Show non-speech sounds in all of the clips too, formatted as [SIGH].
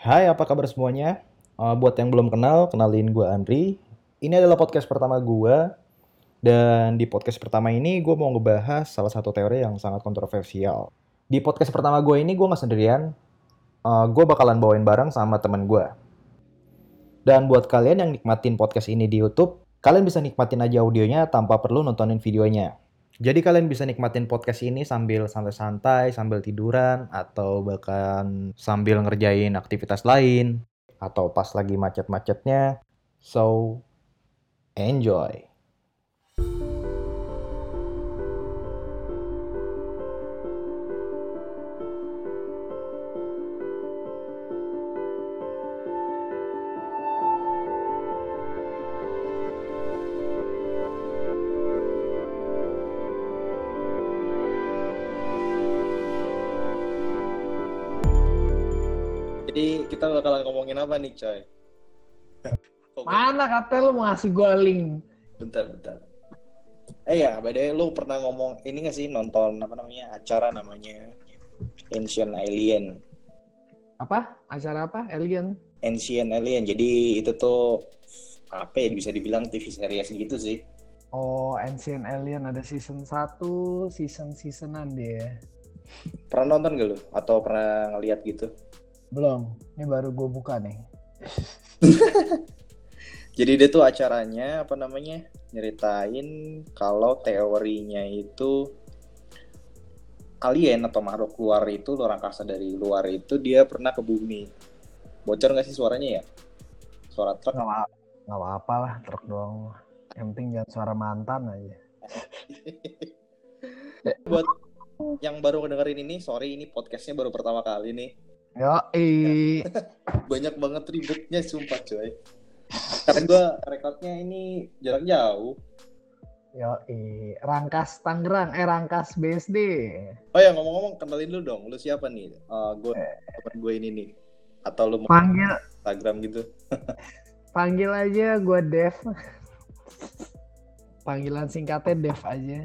Hai, apa kabar semuanya? Uh, buat yang belum kenal, kenalin gue Andri. Ini adalah podcast pertama gue. Dan di podcast pertama ini gue mau ngebahas salah satu teori yang sangat kontroversial. Di podcast pertama gue ini gue nggak sendirian. Uh, gue bakalan bawain bareng sama temen gue. Dan buat kalian yang nikmatin podcast ini di YouTube, kalian bisa nikmatin aja audionya tanpa perlu nontonin videonya. Jadi kalian bisa nikmatin podcast ini sambil santai-santai, sambil tiduran, atau bahkan sambil ngerjain aktivitas lain, atau pas lagi macet-macetnya. So, enjoy! Kita bakalan ngomongin apa nih, coy? Oh, Mana kata lu mau ngasih gue link? bentar, bentar. Eh ya, by the way, lu pernah ngomong ini gak sih nonton apa namanya acara namanya Ancient Alien, Apa? Acara apa? Alien? Ancient Alien. Jadi itu tuh apa ya bisa dibilang TV series gitu sih. Oh, Ancient Alien ada season 1, season-seasonan dia. Pernah nonton gak lu? Atau pernah ngeliat gitu? Belum, ini baru gue buka nih. [LAUGHS] Jadi dia tuh acaranya apa namanya nyeritain kalau teorinya itu alien atau makhluk luar itu luar angkasa dari luar itu dia pernah ke bumi. Bocor nggak sih suaranya ya? Suara truk. Gak apa, gak apa-apa lah, truk doang. Yang penting jangan suara mantan aja. [LAUGHS] Buat yang baru ngedengerin ini, sorry ini podcastnya baru pertama kali nih. Yo, [LAUGHS] Banyak banget ributnya sumpah coy. Karena gue rekodnya ini jarak jauh. Yo, Rangkas Tangerang, eh Rangkas BSD. Oh ya ngomong-ngomong kenalin lu dong, lu siapa nih? Uh, gue temen gue ini nih. Atau lu mau Panggil, Instagram gitu? [LAUGHS] panggil aja gue Dev. Panggilan singkatnya Dev aja.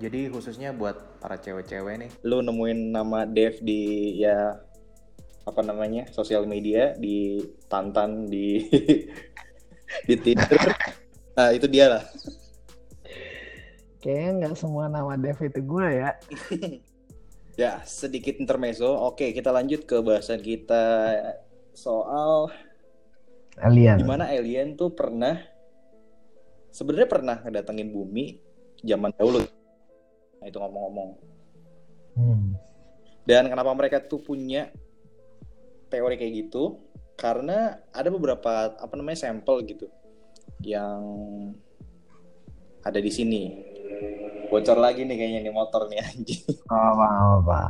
Jadi khususnya buat para cewek-cewek nih, Lu nemuin nama Dev di ya apa namanya sosial media di Tantan [LAUGHS] di di Tinder. Nah itu dia lah. Kayaknya nggak semua nama Dev itu gue ya. [LAUGHS] Ya sedikit intermezzo. Oke kita lanjut ke bahasan kita soal Alien. gimana alien tuh pernah sebenarnya pernah ngedatengin bumi zaman dahulu. Nah, itu ngomong-ngomong. Hmm. Dan kenapa mereka tuh punya teori kayak gitu? Karena ada beberapa apa namanya sampel gitu yang ada di sini. Bocor lagi nih kayaknya nih motor nih [LAUGHS] anjing. Oh, apa, apa.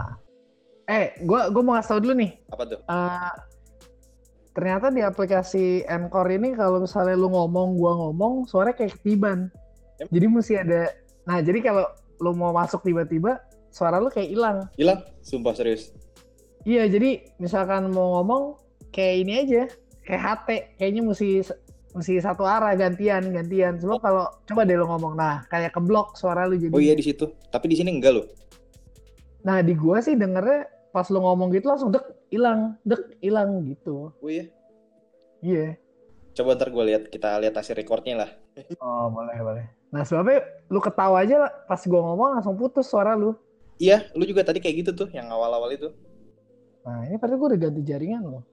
Eh, gue gua mau ngasih tau dulu nih. Apa tuh? Eh, ternyata di aplikasi Encore ini kalau misalnya lu ngomong, gua ngomong, suaranya kayak ketiban. Em? Jadi mesti ada. Nah, jadi kalau lu mau masuk tiba-tiba, suara lu kayak hilang. Hilang? Sumpah serius. Iya, jadi misalkan mau ngomong kayak ini aja, kayak HT, kayaknya mesti mesti satu arah gantian gantian. Sebab kalau coba deh lu ngomong, nah kayak keblok suara lu jadi. Oh iya di situ. Tapi di sini enggak loh. Nah di gua sih dengernya pas lu ngomong gitu langsung dek hilang, dek hilang gitu. Oh iya. Iya. Coba ntar gue lihat kita lihat hasil recordnya lah. Oh boleh boleh. Nah sebabnya lu ketawa aja lah, pas gua ngomong langsung putus suara lu. Iya, lu juga tadi kayak gitu tuh yang awal-awal itu. Nah ini padahal gua udah ganti jaringan loh.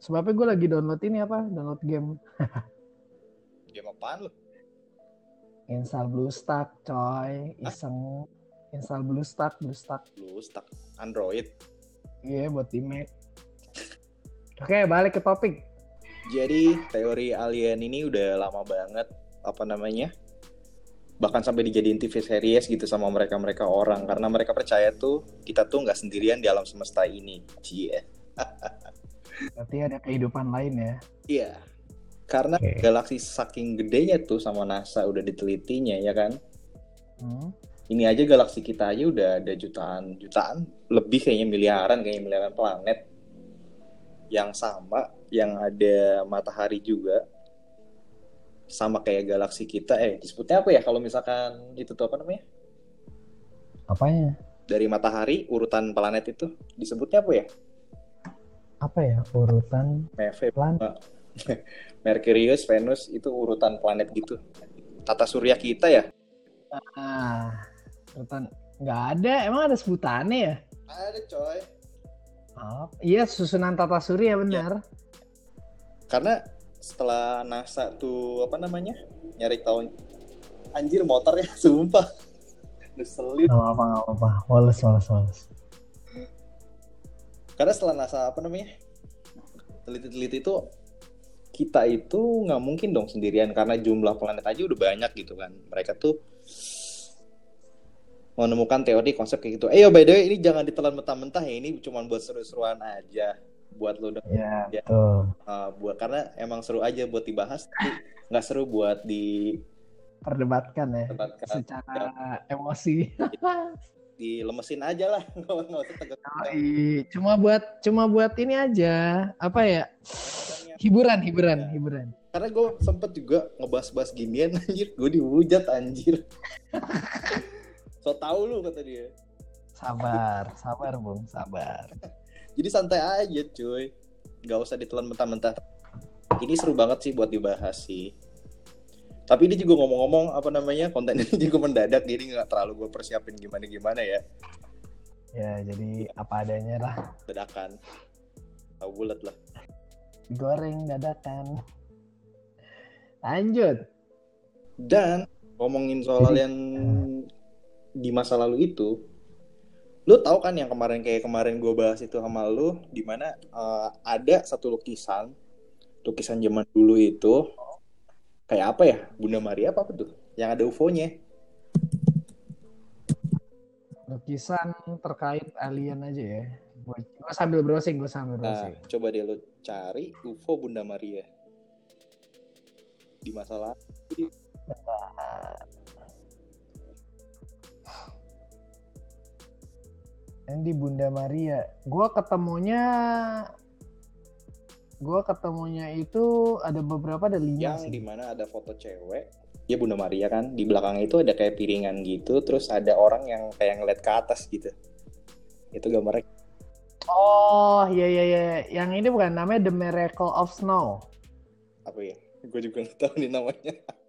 Sebabnya gua lagi download ini apa? Download game [LAUGHS] Game apaan lu? install BlueStack coy, iseng install BlueStack, BlueStack. Lu stuck Android. Iya buat di Mac. Oke balik ke topik. Jadi teori alien ini udah lama banget apa namanya? Bahkan sampai dijadiin TV series gitu sama mereka-mereka orang karena mereka percaya tuh kita tuh nggak sendirian di alam semesta ini. Cie. [LAUGHS] Berarti ada kehidupan lain ya. Iya. Karena Oke. galaksi saking gedenya tuh sama NASA udah ditelitinya ya kan. Hmm. Ini aja galaksi kita aja udah ada jutaan jutaan lebih kayaknya miliaran kayaknya miliaran planet yang sama yang ada matahari juga sama kayak galaksi kita eh disebutnya apa ya kalau misalkan itu tuh apa namanya? Apanya? dari matahari urutan planet itu disebutnya apa ya? Apa ya? Urutan Meve, planet? [LAUGHS] Merkurius, Venus itu urutan planet gitu. Tata surya kita ya? ah urutan nggak ada. Emang ada sebutannya ya? Ada coy. oh, iya susunan tata surya benar. Karena setelah NASA tuh apa namanya nyari tahun anjir motornya [LAUGHS] sumpah. Ngeselin. nggak apa nggak apa wales wales wales Karena setelah NASA apa namanya teliti-teliti itu kita itu nggak mungkin dong sendirian. Karena jumlah planet aja udah banyak gitu kan. Mereka tuh menemukan teori konsep kayak gitu. Eh yo by the way ini jangan ditelan mentah-mentah ya. Ini cuma buat seru-seruan aja buat lo dong. ya Ya. betul. Uh, buat karena emang seru aja buat dibahas tapi nggak seru buat perdebatkan ya didebatkan secara emosi. [LAUGHS] Dilemesin aja lah. Nggak [LAUGHS] nggak usah tegak Yoi. cuma buat cuma buat ini aja apa ya? Hiburan hiburan hiburan. Karena gue sempet juga ngebahas-bahas ginian [LAUGHS] anjir. Gue dihujat anjir. So tau lu kata dia. Sabar sabar bung sabar jadi santai aja cuy. Nggak usah ditelan mentah-mentah. Ini seru banget sih buat dibahas sih. Tapi ini juga ngomong-ngomong apa namanya konten ini juga mendadak jadi nggak terlalu gue persiapin gimana-gimana ya. Ya jadi apa adanya lah. Dadakan. Tahu bulat lah. Goreng dadakan. Lanjut. Dan ngomongin soal Jadi- yang di masa lalu itu lu tahu kan yang kemarin kayak kemarin gue bahas itu sama lu di mana eh, ada satu lukisan lukisan zaman dulu itu kayak apa ya Bunda Maria apa tuh yang ada UFO-nya lukisan terkait alien aja ya. Gue sambil browsing gue sambil nah browsing. coba deh lu cari UFO Bunda Maria. Di masa di Bunda Maria. Gua ketemunya gua ketemunya itu ada beberapa ada lima yang sih. di mana ada foto cewek ya Bunda Maria kan di belakangnya itu ada kayak piringan gitu terus ada orang yang kayak ngeliat ke atas gitu itu gambarnya Oh, iya iya iya. Yang ini bukan namanya The Miracle of Snow. apa ya gue juga nggak tahu nih namanya [LAUGHS]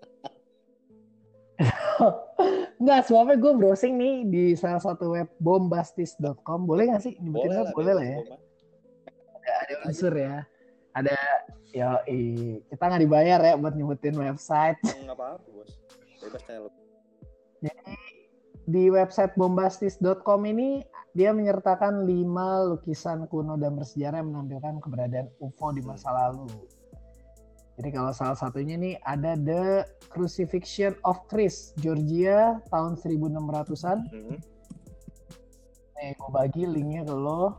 Enggak, sebabnya gue browsing nih di salah satu web bombastis.com. Boleh nggak sih? Nyebutin apa? Boleh lah ya. Ada, ada unsur ya. Ada, ya kita nggak dibayar ya buat nyebutin website. nggak apa-apa bos bebas kayak lo Di website bombastis.com ini dia menyertakan lima lukisan kuno dan bersejarah yang menampilkan keberadaan UFO di masa lalu. Jadi kalau salah satunya nih ada The Crucifixion of Christ, Georgia tahun 1600-an. Hmm. Nih, gue bagi linknya ke lo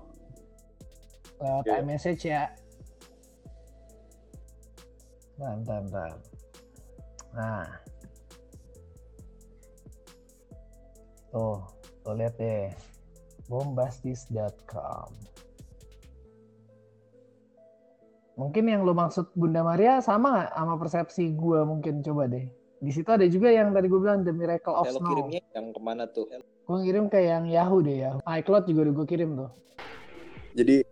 lewat Oke. iMessage ya. Bentar, bentar. Nah. Tuh, lo lihat deh. Bombastis.com Mungkin yang lo maksud Bunda Maria sama nggak sama persepsi gue mungkin coba deh. Di situ ada juga yang tadi gue bilang The Miracle of Ya, lo Snow. kirimnya yang ke mana tuh Gue ngirim ke yang Yahoo deh ya. iCloud juga udah gue kirim tuh. jadi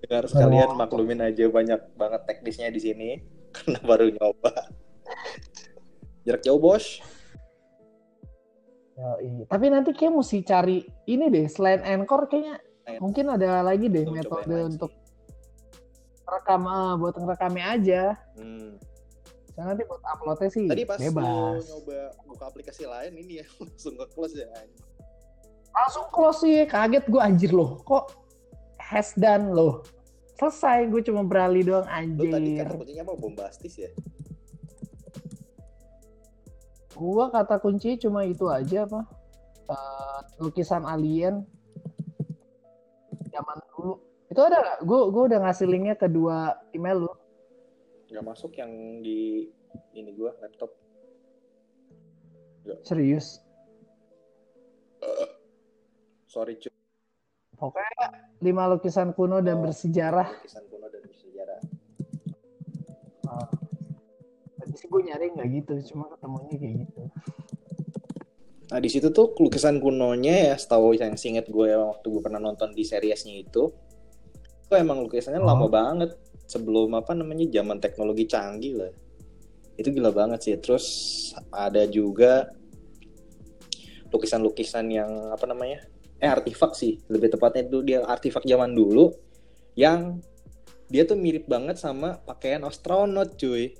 dengar sekalian maklumin aja banyak banget teknisnya di sini [LAUGHS] karena baru nyoba jarak jauh bos Ya, iya. Tapi nanti kayak mesti cari ini deh selain Anchor kayaknya Ayo. mungkin ada lagi deh coba metode untuk rekam ah, buat ngerekamnya aja. Hmm. Jangan nanti buat uploadnya sih tadi pas bebas. nyoba buka aplikasi lain ini ya [LAUGHS] langsung nge close ya Langsung close sih, kaget gue anjir loh. Kok has done loh. Selesai, gue cuma beralih doang lo tadi anjir. kata kuncinya apa bombastis ya Gua kata kunci cuma itu aja apa? Eh, lukisan alien zaman dulu. Itu ada? Gue gue udah ngasih linknya ke dua email lu. nggak masuk yang di ini gua laptop Serius. sorry cuy Pokoknya lima lukisan kuno dan Oh. bersejarah. lukisan kuno dan bersejarah Tadi sih gue nyari nggak gitu, cuma ketemunya kayak gitu. Nah di situ tuh lukisan kunonya ya setahu yang singet gue waktu gue pernah nonton di seriesnya itu emang lukisannya Oh. lama banget. Sebelum apa namanya zaman teknologi canggih lah. Itu gila banget sih. Terus ada juga lukisan-lukisan yang apa namanya eh artifak sih. Lebih tepatnya itu dia artifak zaman dulu yang dia tuh mirip banget sama pakaian astronot cuy.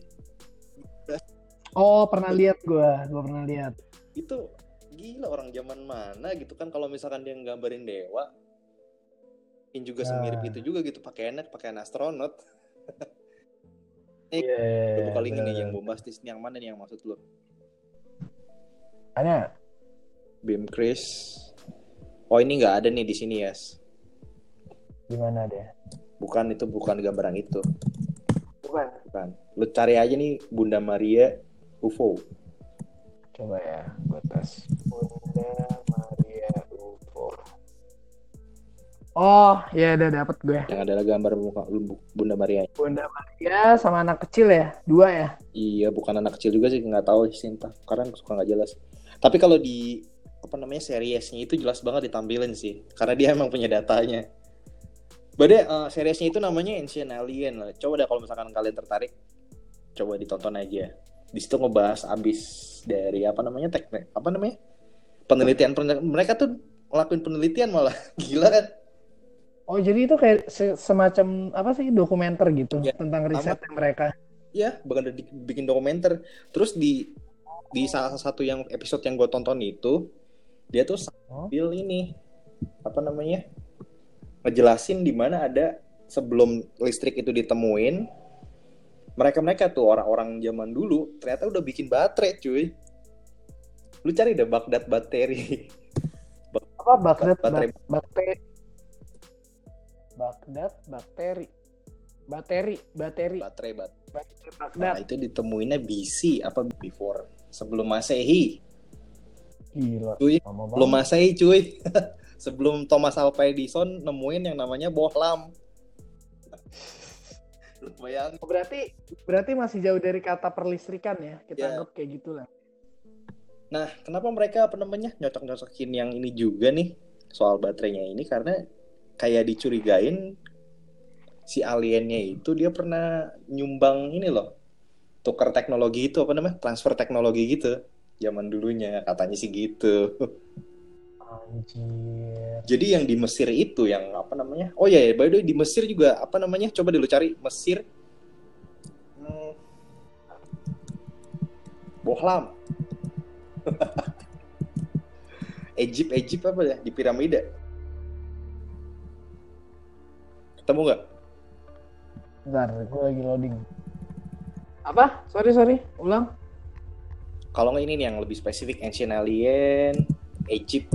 Oh, pernah lihat gua, gua pernah lihat. itu gila orang zaman mana gitu kan. Kalau misalkan dia nggambarin dewa yang juga semirip Nah. itu juga gitu pakaiannya pakaian astronot [LAUGHS] Iya. Udah buka link ini yang bombastis Ini yang mana nih yang maksud lu Ada. Beam Chris oh ini nggak ada nih di sini Yas Gimana deh? bukan itu bukan gambaran itu Bukan. bukan lu cari aja nih Bunda Maria UFO Coba ya, gua tes. Oh, ya udah dapet gue. yang ada gambar muka Bunda Maria Bunda Maria sama anak kecil ya, dua ya. Iya, bukan anak kecil juga sih, nggak tahu sih entah. Karena suka nggak jelas. Tapi kalau di apa namanya seriesnya itu jelas banget ditampilin sih, karena dia emang punya datanya. Bade, eh, seriesnya itu namanya Ancient Alien. Coba deh kalau misalkan kalian tertarik, coba ditonton aja. Di situ ngebahas abis dari apa namanya teknik, apa namanya penelitian penelitian mereka tuh ngelakuin penelitian malah [LAUGHS] gila kan? Oh, jadi itu kayak se- semacam apa sih dokumenter gitu Ya, tentang riset mereka. Ya, bahkan udah di- bikin dokumenter. Terus di di salah satu yang episode yang gue tonton itu, dia tuh sambil ini apa namanya ngejelasin di mana ada sebelum listrik itu ditemuin, mereka-mereka tuh orang-orang zaman dulu ternyata udah bikin baterai, cuy. Lu cari deh Baghdad baterai. Apa Baghdad bakteri Baghdad bakteri bateri bateri baterai bat. bakteri Nah, itu ditemuinnya BC apa before sebelum Masehi. gila Cuy, Belum. Masehi cuy. [LAUGHS] Sebelum Thomas Alva Edison nemuin yang namanya bohlam. Bayangin. Oh, berarti berarti masih jauh dari kata perlistrikan ya kita Ya. anggap kayak gitulah Nah, kenapa mereka apa namanya nyocok-nyocokin yang ini juga nih soal baterainya ini karena kayak dicurigain si aliennya itu dia pernah nyumbang ini loh tukar teknologi itu apa namanya transfer teknologi gitu zaman dulunya katanya sih gitu. anjir Jadi yang di Mesir itu yang apa namanya? Oh ya, ya, by the way di Mesir juga apa namanya? Coba dulu cari Mesir. Hmm. Bohlam. [LAUGHS] Egypt, Egypt apa ya? Di piramida. Ketemu nggak? bentar gue lagi loading. Apa? Sorry sorry. Ulang. Kalau nggak ini nih yang lebih spesifik Ancient Alien, Egypt.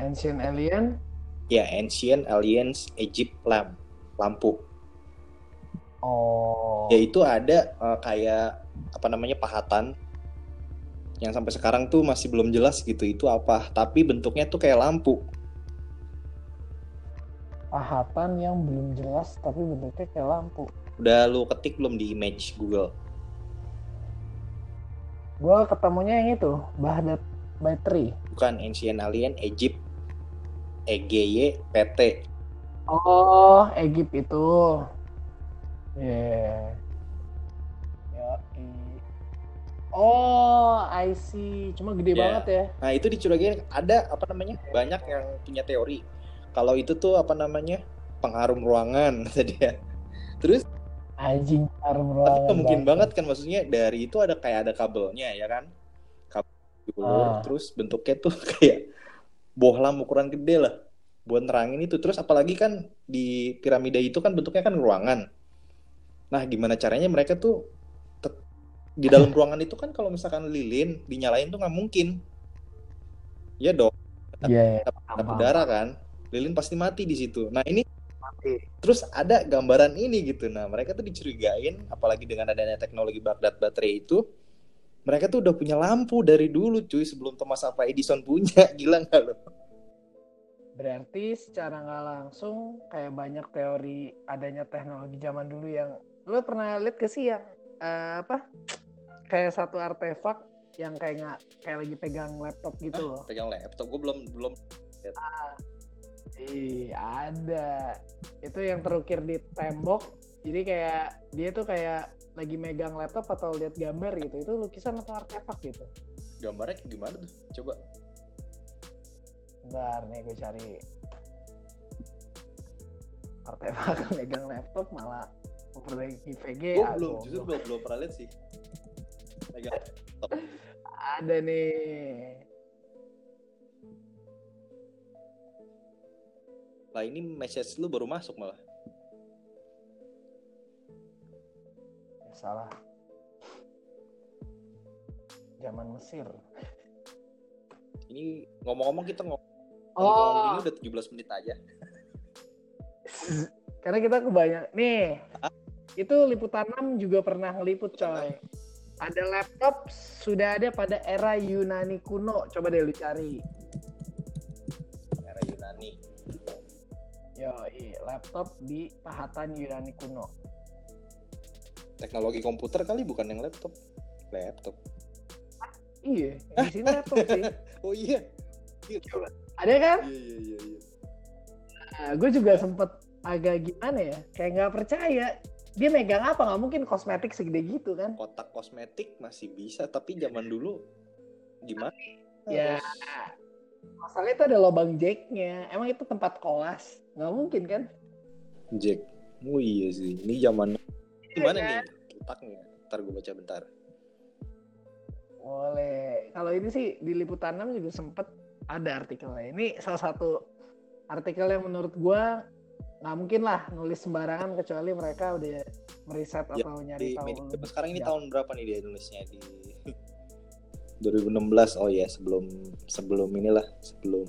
ancient alien? Ya, Ancient Aliens Egypt lamp, lampu. oh. Yaitu ada eh, kayak apa namanya pahatan yang sampai sekarang tuh masih belum jelas gitu itu apa. Tapi bentuknya tuh kayak lampu. Pahatan yang belum jelas tapi bentuknya kayak lampu. Udah lu ketik belum di image Google? Gue ketemunya yang itu Baghdad battery bukan Ancient Alien Egypt. EGY PT Oh, Egypt itu. Yeah. Oh, I see. Cuma gede Ya. banget ya. nah itu dicurigain ada apa namanya banyak yang punya teori kalau itu tuh apa namanya pengharum ruangan [LAUGHS] kata dia terus Anjing harum tapi ruangan. mungkin banget. banget kan maksudnya dari itu ada kayak ada kabelnya ya kan kabel Ah. terus bentuknya tuh [LAUGHS] kayak bohlam ukuran gede lah buat nerangin itu terus apalagi kan di piramida itu kan bentuknya kan ruangan nah gimana caranya mereka tuh di dalam ruangan itu kan kalau misalkan lilin dinyalain tuh nggak mungkin. Ya dong. Iya, yeah, ada udara kan. Lilin pasti mati di situ. Nah ini mati. terus ada gambaran ini gitu. Nah mereka tuh dicurigain apalagi dengan adanya teknologi Baghdad baterai itu mereka tuh udah punya lampu dari dulu cuy sebelum Thomas Alva Edison punya. [LAUGHS] Gila nggak lo Berarti secara nggak langsung kayak banyak teori adanya teknologi zaman dulu yang lu pernah lihat ke sih yang eh, apa? Kayak satu artefak yang kayak nggak kayak lagi pegang laptop gitu loh. pegang laptop gue belum belum Ih, ada. Itu yang terukir di tembok. Jadi kayak dia tuh kayak lagi megang laptop atau lihat gambar gitu. Itu lukisan atau artefak gitu. gambarnya kayak gimana tuh coba Bentar nih gue cari. Artefak [LAUGHS] megang laptop malah memperbaiki VG. gue Aduh, belum justru belum belum pernah lihat sih Ada nih. lah ini message lu baru masuk malah Ya, salah. Zaman Mesir. ini ngomong-ngomong kita ngomong Oh, ini udah 17 menit aja [LAUGHS] karena kita kebanyak nih. Itu liputan 6 juga pernah ngeliput coy. Ada laptop sudah ada pada era Yunani kuno. Coba deh lu cari. era Yunani Yo, laptop di pahatan Yunani kuno. teknologi komputer kali bukan yang laptop laptop Iya, di sini laptop sih. [LAUGHS] oh iya Ada kan? iya iya iya, iya. Nah, gue juga sempet agak gimana ya, kayak nggak percaya. Dia megang apa? Nggak mungkin kosmetik segede gitu kan? kotak kosmetik masih bisa tapi zaman dulu gimana Ya, masalahnya itu ada lubang jacknya. Emang itu tempat kolas? Nggak mungkin kan? Jack oh iya sih ini zaman gimana kan? nih kotaknya ntar gue baca bentar Boleh. Kalau ini sih di liputan 6 juga sempet ada artikelnya. Ini salah satu artikel yang menurut gua nggak mungkin lah nulis sembarangan kecuali mereka udah meriset Ya, atau nyari di tahu. media sekarang ini jauh. tahun berapa nih dia nulisnya di [LAUGHS] 2016 oh ya sebelum sebelum inilah sebelum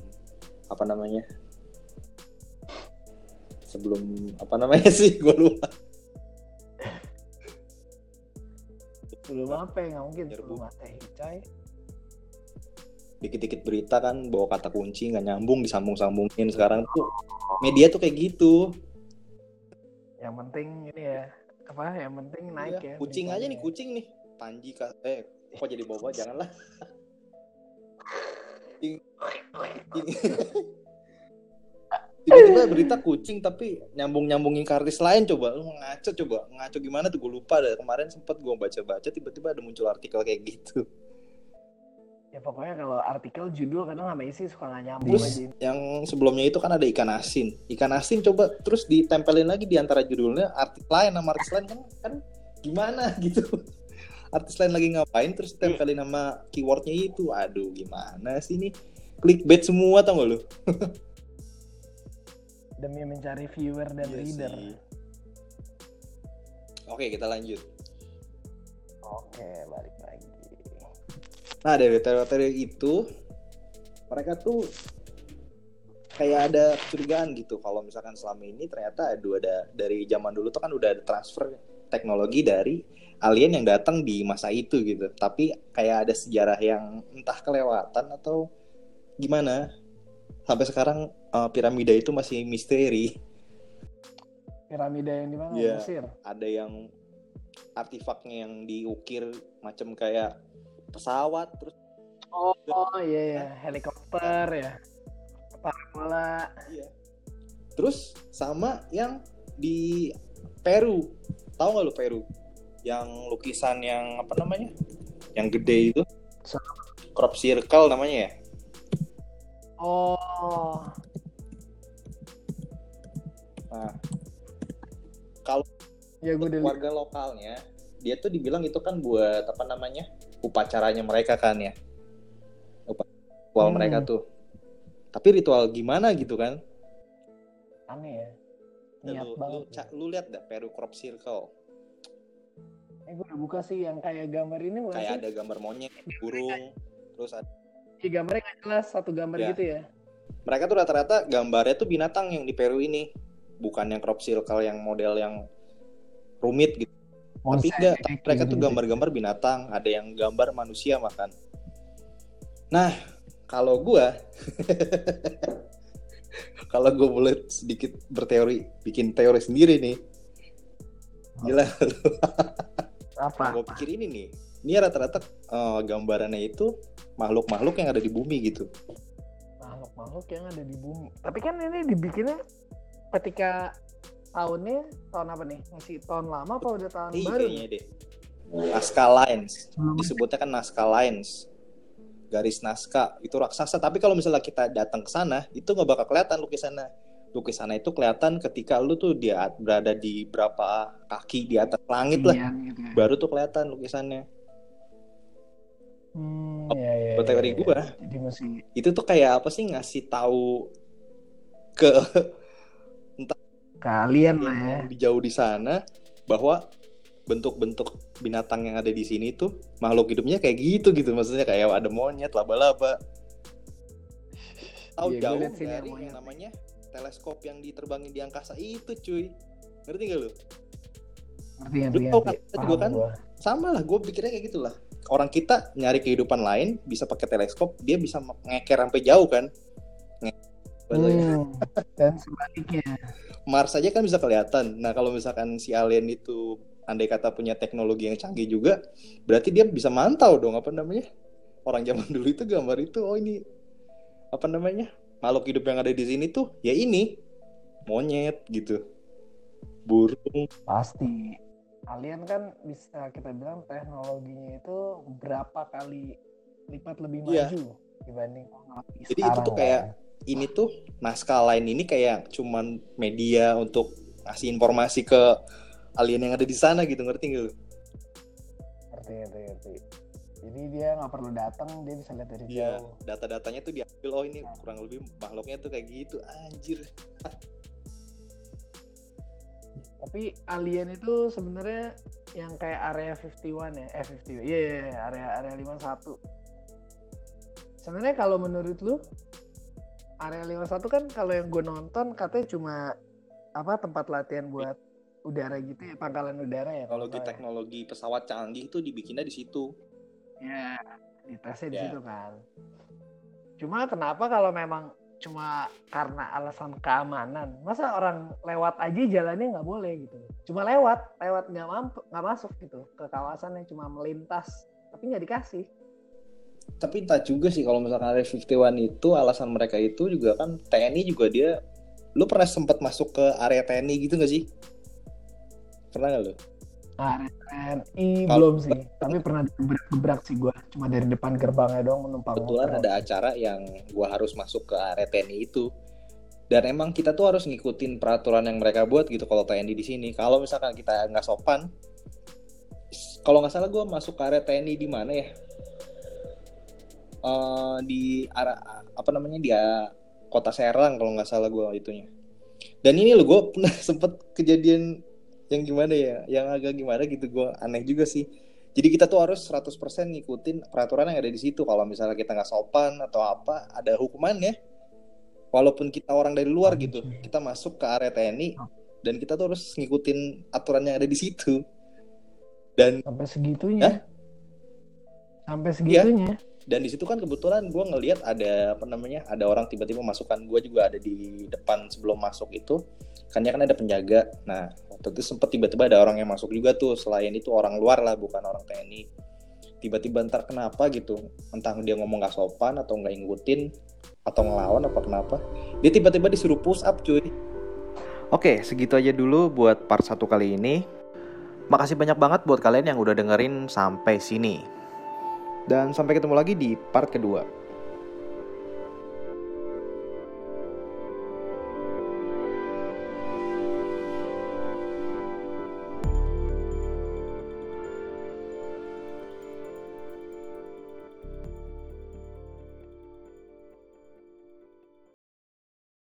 apa namanya sebelum apa namanya sih [LAUGHS] gue lupa Sebelum apa ya? Nggak mungkin sebelum Masehi, coy. Dikit-dikit berita kan bawa kata kunci nggak nyambung disambung-sambungin. Sekarang tuh media tuh kayak gitu. Yang penting ini ya apa? Yang penting naik Iya, ya. kucing aja nih beritanya. kucing nih. Panji eh kok jadi bawa janganlah. [LAUGHS] Tiba-tiba berita kucing tapi nyambung nyambungin artis lain coba. Lu ngaco coba. Ngaco gimana tuh? Gue lupa dah kemarin sempet gue baca baca tiba-tiba ada muncul artikel kayak gitu Ya pokoknya kalau artikel judul kadang sama isi suka nggak nyambung terus aja. yang sebelumnya itu kan ada ikan asin ikan asin coba terus ditempelin lagi di antara judulnya artis lain sama artis lain kan kan gimana [LAUGHS] gitu artis lain lagi ngapain terus tempelin sama keywordnya itu aduh gimana sih ini clickbait semua tau gak lu [LAUGHS] Demi mencari viewer dan Iya reader. sih. oke kita lanjut Oke, balik lagi. Nah dari teori-teori itu mereka tuh kayak ada kecurigaan gitu kalau misalkan selama ini ternyata aduh ada dari zaman dulu tuh kan udah ada transfer teknologi dari alien yang datang di masa itu gitu tapi kayak ada sejarah yang entah kelewatan atau gimana sampai sekarang uh, piramida itu masih misteri Piramida yang di mana? Iya. Mesir. ada yang artefaknya yang diukir macam kayak pesawat terus Oh, oh iya ya, helikopter ya. Parabola. Iya. Terus sama yang di Peru. Tahu nggak lu Peru? Yang lukisan yang apa namanya? Yang gede itu. Crop circle namanya ya? Oh, Nah, kalau ya gue warga lokalnya, dia tuh dibilang itu kan buat apa namanya? Upacaranya mereka kan ya. Upa- Ritual Hmm. mereka tuh. Tapi ritual gimana gitu kan? aneh ya. Niat lu, lu, banget. ca- lu lihat dah Peru crop circle. Eh gue udah buka sih yang kayak gambar ini bukan Kayak sih? ada gambar monyet, burung, terus ada Iya, gambarnya nggak jelas satu gambar Ya. gitu ya. mereka tuh rata-rata gambarnya tuh binatang yang di Peru ini bukan yang crop circle yang model yang rumit gitu tapi enggak mereka tuh gambar-gambar binatang ada yang gambar manusia makan. Nah kalau gua [LAUGHS] kalau gue boleh sedikit berteori bikin teori sendiri nih. Gila. Apa? [LAUGHS] gue pikir ini nih ini rata-rata uh, gambarannya itu makhluk-makhluk yang ada di bumi gitu. Makhluk-makhluk yang ada di bumi. Tapi kan ini dibikinnya ketika tahunnya tahun apa nih? Masih tahun lama apa udah tahun iya, baru? deh naskah lines disebutnya kan naskah lines garis naskah. Itu raksasa. Tapi kalau misalnya kita datang ke sana itu nggak bakal kelihatan lukisannya. Lukisannya itu kelihatan ketika lu tuh dia berada di berapa kaki di atas langit lah. Iya, gitu ya. baru tuh kelihatan lukisannya. Hmm, oh, ya, ya, teori ya, gue jadi masih itu tuh kayak apa sih ngasih tahu ke kalian lah ya. di jauh di sana bahwa bentuk-bentuk binatang yang ada di sini tuh makhluk hidupnya kayak gitu gitu. Maksudnya kayak ada monyet laba-laba. Tahu ya, jauh dari yang, yang namanya teleskop yang diterbangin di angkasa itu cuy. Ngerti gak lu? Ngerti ngerti, lu. Kan, juga kan gua. sama lah gue pikirnya kayak gitulah. Orang kita nyari kehidupan lain bisa pakai teleskop dia bisa ngeker sampai jauh kan hmm, [LAUGHS] dan sebaliknya Mars aja kan bisa kelihatan nah kalau misalkan si alien itu andai kata punya teknologi yang canggih juga, berarti dia bisa mantau dong apa namanya? Orang zaman dulu itu gambar itu, oh ini apa namanya? Makhluk hidup yang ada di sini tuh ya ini monyet gitu. Burung. Pasti. Alien kan bisa kita bilang teknologinya itu berapa kali lipat lebih iya. maju dibanding Jadi itu tuh kayak kan. Ini tuh naskah lain ini kayak cuman media untuk ngasih informasi ke alien yang ada di sana gitu ngerti gak lu? Ngerti ngerti ngerti. Jadi dia nggak perlu datang, dia bisa lihat dari iya, jauh. Data-datanya tuh diambil, oh ini kurang lebih makhluknya tuh kayak gitu, anjir. Tapi alien itu sebenarnya yang kayak area 51 ya, eh 51, iya yeah, yeah, area area 51. Sebenarnya kalau menurut lu area 51 kan kalau yang gue nonton katanya cuma apa tempat latihan buat udara gitu ya pangkalan udara ya teknologi ya. teknologi pesawat canggih itu dibikinnya di situ ya di tesnya di ya. situ kan cuma kenapa kalau memang cuma karena alasan keamanan masa orang lewat aja jalannya nggak boleh gitu cuma lewat lewat nggak mampu nggak masuk gitu ke kawasannya cuma melintas tapi nggak dikasih tapi tak juga sih kalau misalkan ada 51 itu alasan mereka itu juga kan TNI juga dia lu pernah sempat masuk ke area TNI gitu gak sih Pernah gak lu? Ah, TNI belum sih, tapi pernah gebrak sih gue. Cuma dari depan gerbangnya doang menumpang. Kebetulan motor. ada acara yang gue harus masuk ke area TNI itu. Dan emang kita tuh harus ngikutin peraturan yang mereka buat gitu kalau TNI di sini. Kalau misalkan kita nggak sopan, kalau nggak salah gue masuk ke area TNI di mana ya? Uh, di arah apa namanya dia kota Serang kalau nggak salah gue itunya. Dan ini lo gue [LAUGHS] pernah sempet kejadian yang gimana ya yang agak gimana gitu gue aneh juga sih. Jadi kita tuh harus 100% ngikutin peraturan yang ada di situ. Kalau misalnya kita nggak sopan atau apa ada hukumannya walaupun kita orang dari luar gitu kita masuk ke area TNI dan kita tuh harus ngikutin aturan yang ada di situ. Dan sampai segitunya? Hah? sampai segitunya? ya, dan di situ kan kebetulan gue ngelihat ada apa namanya ada orang tiba-tiba masukkan gue juga ada di depan sebelum masuk itu. Ya kan ada penjaga. Nah waktu itu sempat tiba-tiba ada orang yang masuk juga tuh. Selain itu orang luar lah bukan orang TNI. Tiba-tiba ntar kenapa gitu? Entah dia ngomong gak sopan atau nggak ngikutin atau ngelawan apa kenapa. Dia tiba-tiba disuruh push up cuy. Oke, segitu aja dulu buat part satu kali ini. Makasih banyak banget buat kalian yang udah dengerin sampai sini. Dan sampai ketemu lagi di part kedua.